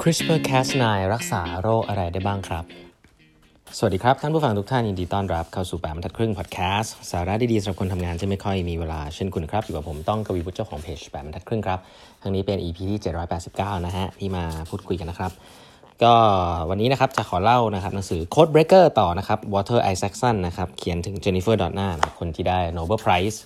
CRISPR-Cas9 รักษาโรคอะไรได้บ้างครับ สวัสดีครับ ท่านผู้ฟังทุกท่านยินดีต้อนรับเข้าสู่แปดบรรทัดครึ่งพอดแคสต์สาระดีๆสำหรับคนทำงานที่ไม่ค่อยมีเวลาเช่นคุณครับ อยู่กับผมต้องกวีวุฒิเจ้าของเพจแปดบรรทัดครึ่งครับทางนี้เป็น EP ที่ 789 นะฮะ ที่มาพูดคุยกันนะครับ ก็วันนี้นะครับจะขอเล่านะครับหนังสือ Code Breaker ต่อนะครับ Walter Isaacson นะครับเขียนถึง Jennifer Doudna นะคนที่ได้ Nobel Prize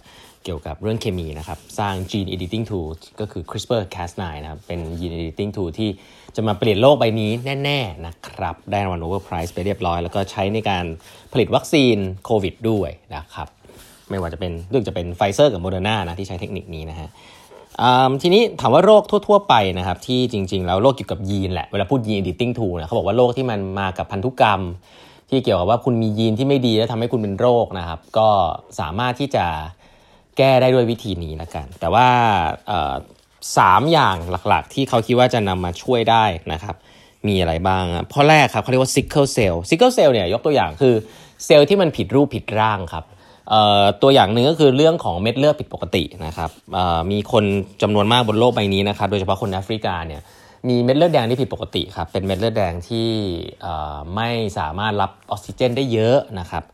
เกี่ยวกับเรื่องเคมีนะครับ สร้าง gene editing tool ก็คือ CRISPR-Cas9 นะครับ เป็น gene editing tool ที่จะมาเปลี่ยนโลกใบนี้แน่ ๆ นะครับ ได้รางวัล Nobel Prize ไปเรียบร้อย แล้วก็ใช้ในการผลิตวัคซีนโควิดด้วยนะครับ ไม่ว่าจะเป็นเรื่องจะเป็นไฟเซอร์กับโมเดอร์นานะที่ใช้เทคนิคนี้นะฮะทีนี้ถามว่าโรคทั่ว ๆ ไปนะครับ ที่จริง ๆ แล้วโรคเกี่ยวกับยีนแหละ เวลาพูด gene editing tool นะเขาบอกว่าโรคที่มันมากับพันธุกรรมที่เกี่ยวกับว่าคุณมียีนที่ไม่ดีแล้วทำให้คุณเป็นโรคนะครับ ก็สามารถที่จะ แก้ได้ด้วยวิธีนี้ละกัน แต่ว่าสามอย่างหลักๆ ที่เขาคิดว่าจะนำมาช่วยได้นะครับ มีอะไรบ้างข้อแรกครับเขาเรียกว่า sickle cell sickle cell เนี่ยยกตัวอย่างคือเซลล์ที่มันผิดรูปผิดร่างครับตัวอย่างหนึ่งก็คือเรื่องของเม็ดเลือดผิดปกตินะครับมีคนจำนวนมากบนโลกใบนี้นะครับ โดยเฉพาะคนแอฟริกาเนี่ยมีเม็ดเลือดแดงที่ผิดปกติครับเป็นเม็ดเลือดแดงที่ไม่สามารถรับออกซิเจนได้เยอะนะครับ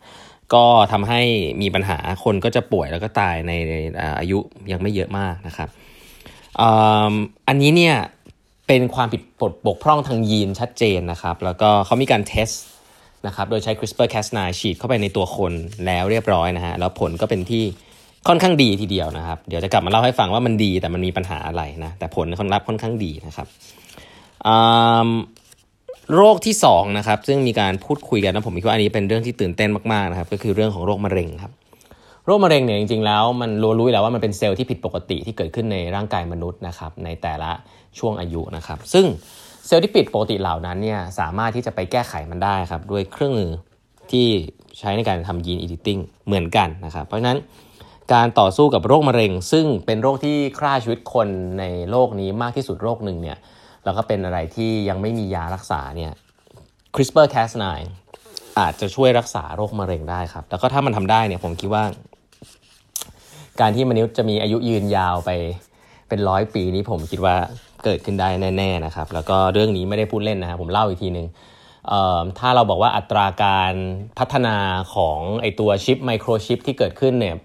ก็ทำให้มีปัญหาคนก็จะป่วยแล้วก็ตายในอายุยังไม่เยอะมากนะครับอันนี้เนี่ยเป็นความผิดบกพร่องทางยีนชัดเจนนะครับ แล้วก็เขามีการเทสนะครับโดยใช้ CRISPR-Cas9 ฉีดเข้าไปในตัวคนแล้วเรียบร้อยนะฮะแล้วผลก็เป็นที่ค่อนข้างดีทีเดียวนะครับ เดี๋ยวจะกลับมาเล่าให้ฟังว่ามันดีแต่มันมีปัญหาอะไรนะแต่ผลค่อนรับค่อนข้างดีนะครับ โรคที่2นะครับซึ่งมีการพูดคุยกันนะผมคิดว่าอันนี้เป็นเรื่องที่ตื่นเต้นมากๆนะครับก็คือเรื่องของโรคมะเร็งครับโรคมะเร็งเนี่ยจริงๆแล้วมันรู้รู้แล้วว่ามันเป็นเซลล์ที่ผิดปกติที่เกิดขึ้นในร่างกายมนุษย์นะครับในแต่ละช่วงอายุนะครับซึ่งเซลล์ที่ผิดปกติเหล่านั้นเนี่ยสามารถที่จะไปแก้ไขมันได้ครับด้วยเครื่องมือที่ใช้ในการทำ gene editing เหมือนกันนะครับเพราะฉะนั้นการต่อสู้กับโรคมะเร็ง ซึ่งเป็นโรคที่ฆ่าชีวิตคนในโลกนี้มากที่สุดโรคหนึ่งเนี่ย แล้วก็เป็นอะไรที่ยังไม่มียารักษาเนี่ย CRISPR-Cas9 อาจจะช่วยรักษาโรคมะเร็งได้ครับ แล้วก็ถ้ามันทำได้เนี่ยผมคิดว่า การที่มนุษย์จะมีอายุยืนยาวไปเป็นร้อยปีนี้ผมคิดว่าเกิดขึ้นได้แน่ๆนะครับ แล้วก็เรื่องนี้ไม่ได้พูดเล่นนะครับผมเล่าอีกทีหนึ่งถ้าเราบอกว่าอัตราการพัฒนาของไอตัวชิปไมโครชิปที่เกิดขึ้นเนี่ย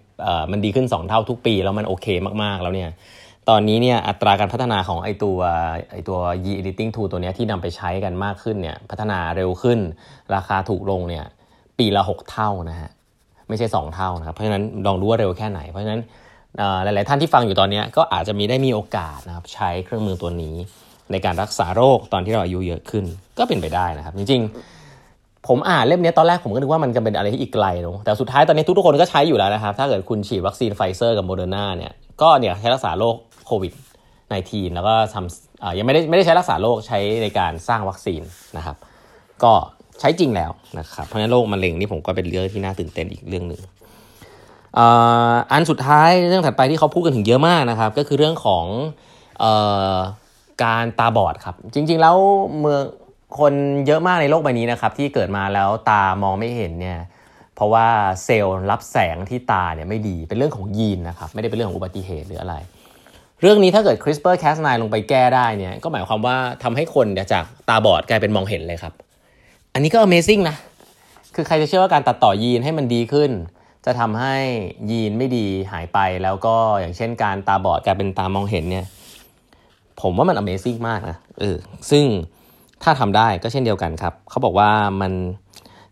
มันดีขึ้น 2 เท่าทุกปี แล้วมันโอเคมากๆแล้วเนี่ย ตอนนี้เนี่ยอัตราการพัฒนาของไอตัวไอตัว gene editing tool ตัวนี้ที่นำไปใช้กันมากขึ้นเนี่ยพัฒนาเร็วขึ้น ราคาถูกลงเนี่ยปีละ 6 เท่านะฮะไม่ใช่ 2 เท่านะครับเพราะฉะนั้นลองดูว่าเร็วแค่ไหน เพราะฉะนั้นหลาย ๆ ท่านที่ฟังอยู่ตอนนี้ก็อาจจะมีได้มีโอกาสนะครับใช้เครื่องมือตัวนี้ ในการรักษาโรคตอนที่เราอายุเยอะขึ้น ก็เป็นไปได้นะครับจริง ๆ ผมอ่านเล่มนี้ตอนแรกผมก็นึกว่ามันจะเป็นอะไรที่อีกไกลเนาะแต่สุดท้ายตอนนี้ทุกๆคนก็ใช้อยู่แล้วนะครับถ้าเกิดคุณฉีดวัคซีนไฟเซอร์กับโมเดอร์นาเนี่ย ก็เนี่ยใช้รักษาโรคโควิด -19 แล้วก็ทำยังไม่ได้ไม่ได้ใช้รักษาโรคใช้ในการสร้างวัคซีนนะครับ ก็ใช้จริงแล้วนะครับ เพราะฉะนั้นโรคมะเร็งนี่ผมก็เป็นเรื่องที่น่าตื่นเต้นอีกเรื่องหนึ่งอันสุดท้ายเรื่องถัดไปที่เขาพูดกันถึงเยอะมากนะครับ ก็คือเรื่องของออการตาบอดครับ จริง ๆ แล้วเมืองคนเยอะมากในโลกใบนี้นะครับ ที่เกิดมาแล้วตามองไม่เห็นเนี่ย ราะว่าเซลล์รับแสงที่ตาเนี่ยไม่ดีเป็นเรื่องของยีนนะครับไม่ได้เป็นเรื่องของอุบัติเหตุหรืออะไร เรื่องนี้ถ้าเกิด CRISPR-Cas9 ลงไปแก้ได้เนี่ยก็หมายความว่าทำให้คนจากตาบอดกลายเป็นมองเห็นเลยครับ อันนี้ก็ Amazing นะ คือใครจะเชื่อว่าการตัดต่อยีนให้มันดีขึ้น จะทำให้ยีนไม่ดีหายไปแล้วก็อย่างเช่นการตาบอดกลายเป็นตามองเห็นเนี่ยผมว่ามัน Amazing มากนะเออซึ่งถ้าทำได้ก็เช่นเดียวกันครับเขาบอกว่ามัน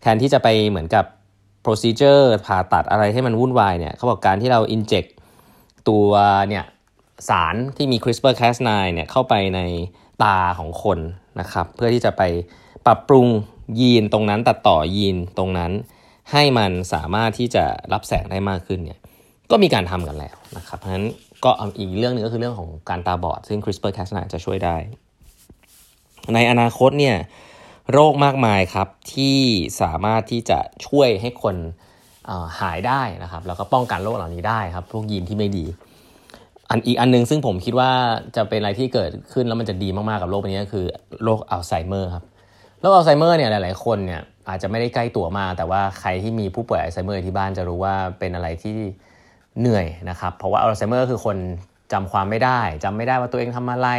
แทนที่จะไปเหมือนกับ procedure ผ่าตัดอะไรให้มันวุ่นวายเนี่ยเขาบอกการที่เรา inject ตัวเนี่ยสารที่มี CRISPR-Cas9 เนี่ยเข้าไปในตาของคนนะครับ เพื่อที่จะไปปรับปรุงยีนตรงนั้นตัดต่อยีนตรงนั้น ให้มันสามารถที่จะรับแสงได้มากขึ้นเนี่ยก็มีการทำกันแล้วนะครับเพราะฉะนั้นก็อีกเรื่องนึงก็คือเรื่องของการตาบอด ซึ่ง CRISPR-Cas9 จะช่วยได้ ในอนาคตเนี่ย โรคมากมายครับที่สามารถที่จะช่วยให้คนหายได้นะครับแล้วก็ป้องกันโรคเหล่านี้ได้ครับ พวกยีนที่ไม่ดี อันอีกอันนึงซึ่งผมคิดว่าจะเป็นอะไรที่เกิดขึ้นแล้วมันจะดีมากๆกับโรคนี้ก็คือโรคอัลไซเมอร์ครับโรคอัลไซเมอร์เนี่ยหลาย ๆ คนเนี่ยอาจจะไม่ได้ใกล้ตัวมา แต่ว่าใครที่มีผู้ป่วยอัลไซเมอร์ที่บ้านจะรู้ว่าเป็นอะไรที่เหนื่อยนะครับ เพราะว่าอัลไซเมอร์คือคนจำความไม่ได้จำไม่ได้ว่าตัวเองทำอะไร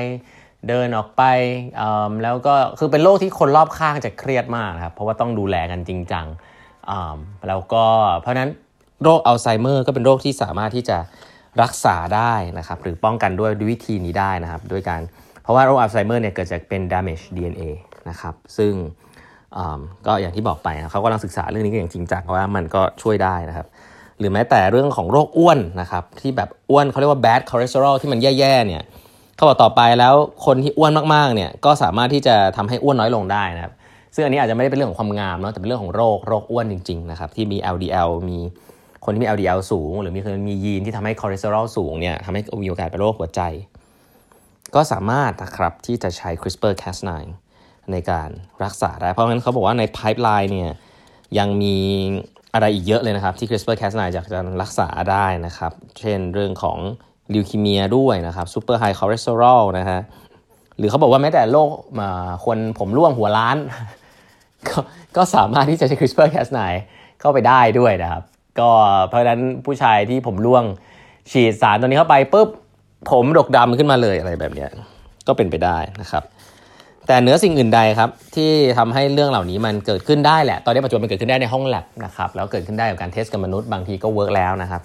เดินออกไปแล้วก็คือเป็นโรคที่คนรอบข้างจะเครียดมากครับเพราะว่าต้องดูแลกันจริงจังแล้วก็เพราะนั้นโรคอัลไซเมอร์ก็เป็นโรคที่สามารถที่จะรักษาได้นะครับหรือป้องกันด้วยวิธีนี้ได้นะครับด้วยการเพราะว่าโรคอัลไซเมอร์เนี่ยเกิดจากเป็น damage DNA นะครับซึ่งก็อย่างที่บอกไปเขากำลังศึกษาเรื่องนี้กันอย่างจริงจังว่ามันก็ช่วยได้นะครับหรือแม้แต่เรื่องของโรคอ้วนนะครับที่แบบอ้วนเขาเรียกว่า bad cholesterol ที่มันแย่ๆเนี่ย เขาบอกต่อไปแล้วคนที่อ้วนมากๆเนี่ยก็สามารถที่จะทำให้อ้วนน้อยลงได้นะครับซึ่งอันนี้อาจจะไม่ได้เป็นเรื่องของความงามเนาะแต่เป็นเรื่องของโรคโรคอ้วนจริงๆนะครับที่มี LDL มีคนที่มี LDL สูง หรือมีคนมียีนที่ทำให้คอเลสเตอรอลสูงเนี่ยทำให้มีโอกาสเป็นโรคหัวใจ ก็สามารถนะครับที่จะใช้ CRISPR-Cas9 ในการรักษาได้ เพราะงั้นเขาบอกว่าใน pipeline เนี่ยยังมีอะไรอีกเยอะเลยนะครับที่ CRISPR-Cas9 จะรักษาได้นะครับ เช่นเรื่องของ leukemia ด้วยนะครับ super high cholesterol นะฮะหรือเขาบอกว่าแม้แต่โรคคนผมร่วงหัวล้านก็ก็สามารถที่จะใช้ CRISPR-Cas9 เข้าไปได้ด้วยนะครับ ก็เพราะฉะนั้นผู้ชายที่ผมร่วงฉีดสารตัวนี้เข้าไปปุ๊บผมดกดำขึ้นมาเลยอะไรแบบนี้ก็เป็นไปได้นะครับแต่เหนือสิ่งอื่นใดครับที่ทำให้เรื่องเหล่านี้มันเกิดขึ้นได้แหละ ตอนนี้ปัจจุบันมันเกิดขึ้นได้ในห้องแล็บนะครับแล้วเกิดขึ้นได้กับการ test กับมนุษย์บางทีก็ work แล้วนะครับ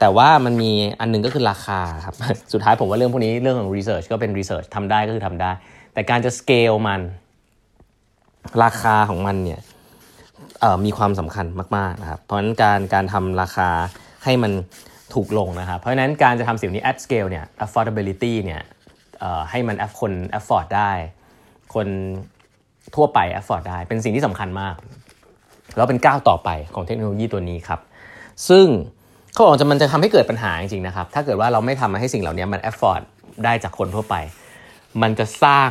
แต่ว่ามันมีอันนึงก็คือราคาครับ สุดท้ายผมว่าเรื่องพวกนี้เรื่องของ research ก็เป็น research ทำได้ก็คือทำได้ แต่การจะสเกลมัน ราคาของมันเนี่ยมีความสำคัญมากๆนะครับ เพราะฉะนั้นการการทำราคาให้มันถูกลงนะครับ เพราะฉะนั้นการจะทำสิ่งนี้ at scale เนี่ย affordability เนี่ยให้มันคน afford ได้ คนทั่วไป afford ได้ เป็นสิ่งที่สำคัญมาก แล้วเป็นก้าวต่อไปของเทคโนโลยีตัวนี้ครับ ซึ่ง เขาบอกจะมันจะทำให้เกิดปัญหาจริงๆนะครับ ถ้าเกิดว่าเราไม่ทำให้สิ่งเหล่านี้มัน afford ได้จากคนทั่วไป มันจะสร้าง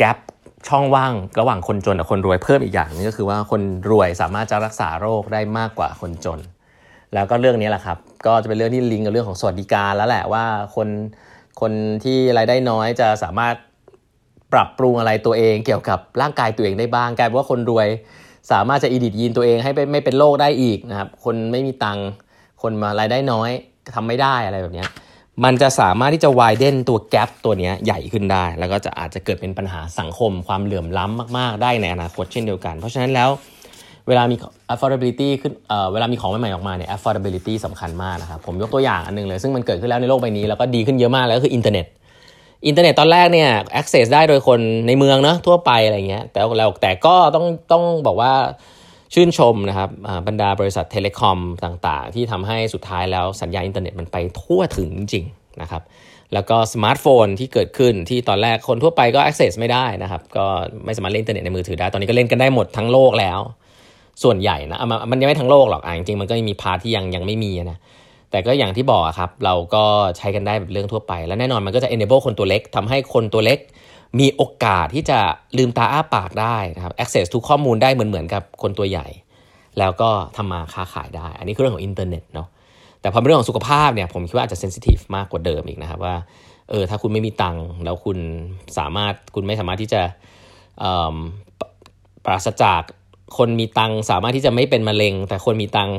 gap ช่องว่างระหว่างคนจนกับคนรวยเพิ่มอีกอย่างนึงก็คือว่าคนรวยสามารถจะรักษาโรคได้มากกว่าคนจน แล้วก็เรื่องนี้แหละครับ ก็จะเป็นเรื่องที่ลิงก์กับเรื่องของสวัสดิการแล้วแหละว่าคนคนที่รายได้น้อยจะสามารถปรับปรุงอะไรตัวเองเกี่ยวกับร่างกายตัวเองได้บ้างกลายเป็นว่าคนรวยสามารถจะอีดิทยีนตัวเองให้ไม่เป็นโรคได้อีกนะครับ คนไม่มีตังค์ คนมารายได้น้อยทำไม่ได้อะไรแบบนี้มันจะสามารถที่จะวายเด่นตัวแกลบตัวนี้ใหญ่ขึ้นได้ แล้วก็จะอาจจะเกิดเป็นปัญหาสังคมความเหลื่อมล้ำมาก ๆ ได้ในอนาคตเช่นเดียวกัน เพราะฉะนั้นแล้วเวลามี affordability ขึ้นเอ่อเวลามีของใหม่ๆออกมาเนี่ย affordability สำคัญมากนะครับ ผมยกตัวอย่างอันนึงเลย ซึ่งมันเกิดขึ้นแล้วในโลกใบนี้ แล้วก็ดีขึ้นเยอะมากแล้วก็คืออินเทอร์เน็ตอินเทอร์เน็ตตอนแรกเนี่ย access ได้โดยคนในเมืองเนาะทั่วไปอะไรเงี้ยแต่แล้วแต่ก็ต้องต้องบอกว่า ชื่นชมนะครับบรรดาบริษัท telecom ต่างๆ ที่ทำให้สุดท้ายแล้วสัญญาณอินเทอร์เน็ตมันไปทั่วถึงจริงนะครับแล้วก็สมาร์ทโฟนที่เกิดขึ้นที่ตอนแรกคนทั่วไปก็ access ไม่ได้นะครับก็ไม่สามารถเล่นอินเทอร์เน็ตในมือถือได้ ตอนนี้ก็เล่นกันได้หมดทั้งโลกแล้ว ส่วนใหญ่นะมันยังไม่ทั้งโลกหรอกอะจริงๆมันก็มี part ที่ยังยังไม่มีนะแต่ก็อย่างที่บอกครับเราก็ใช้กันได้แบบเรื่องทั่วไป แล้วแน่นอนมันก็จะ enable คนตัวเล็กทำให้คนตัวเล็ก มีโอกาสที่จะลืมตาอ้าปากได้นะครับ access ทุกข้อมูลได้เหมือนเหมือนกับคนตัวใหญ่ แล้วก็ทำมาค้าขายได้ อันนี้คือเรื่องของอินเทอร์เน็ตเนาะแต่พอเป็นเรื่องของสุขภาพเนี่ยผมคิดว่าอาจจะเซนซิทีฟมากกว่าเดิมอีกนะครับว่าเออถ้าคุณไม่มีตังค์แล้วคุณสามารถคุณไม่สามารถที่จะปราศจากคนมีตังค์สามารถที่จะไม่เป็นมะเร็ง แต่คนมีตังค์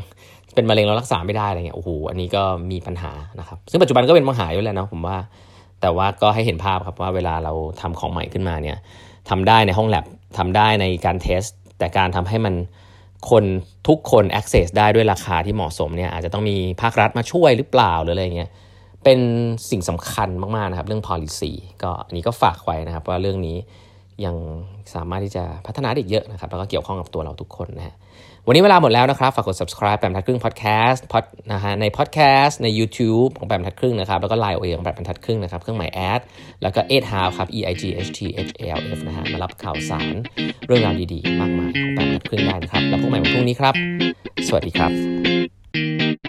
เป็นมะเร็งแล้วรักษาไม่ได้อะไรเงี้ยโอ้โหอันนี้ก็มีปัญหานะครับ ซึ่งปัจจุบันก็เป็นปัญหาอยู่แล้วนะผมว่า แต่ว่าก็ให้เห็นภาพครับว่าเวลาเราทำของใหม่ขึ้นมาเนี่ยทำได้ในห้องแลบทำได้ในการเทสแต่การทำให้มันคนทุกคน access ได้ด้วยราคาที่เหมาะสมเนี่ยอาจจะต้องมีภาครัฐมาช่วยหรือเปล่าหรืออะไรเงี้ยเป็นสิ่งสำคัญมาก ๆ นะครับ เรื่อง policy ก็อันนี้ก็ฝากไว้นะครับ ว่าเรื่องนี้ยังสามารถที่จะพัฒนาได้อีกเยอะนะครับ แล้วก็เกี่ยวข้องกับตัวเราทุกคนนะฮะ วันนี้เวลาหมดแล้วนะครับ ฝากกด subscribe แปมทัดครึ่ง podcast พอดนะฮะใน podcast ใน YouTube ของแปมทัดครึ่งนะครับ แล้วก็ Line โอเอของแปมทัดครึ่งนะครับ เครื่องหมายแอด แล้วก็ e i g h half ครับ e i g h t h a l f นะฮะ มารับข่าวสารเรื่องราวดีๆ มากมายของแปมทัดครึ่งได้นะครับ แล้วพบกันใหม่วันพรุ่งนี้ครับ สวัสดีครับ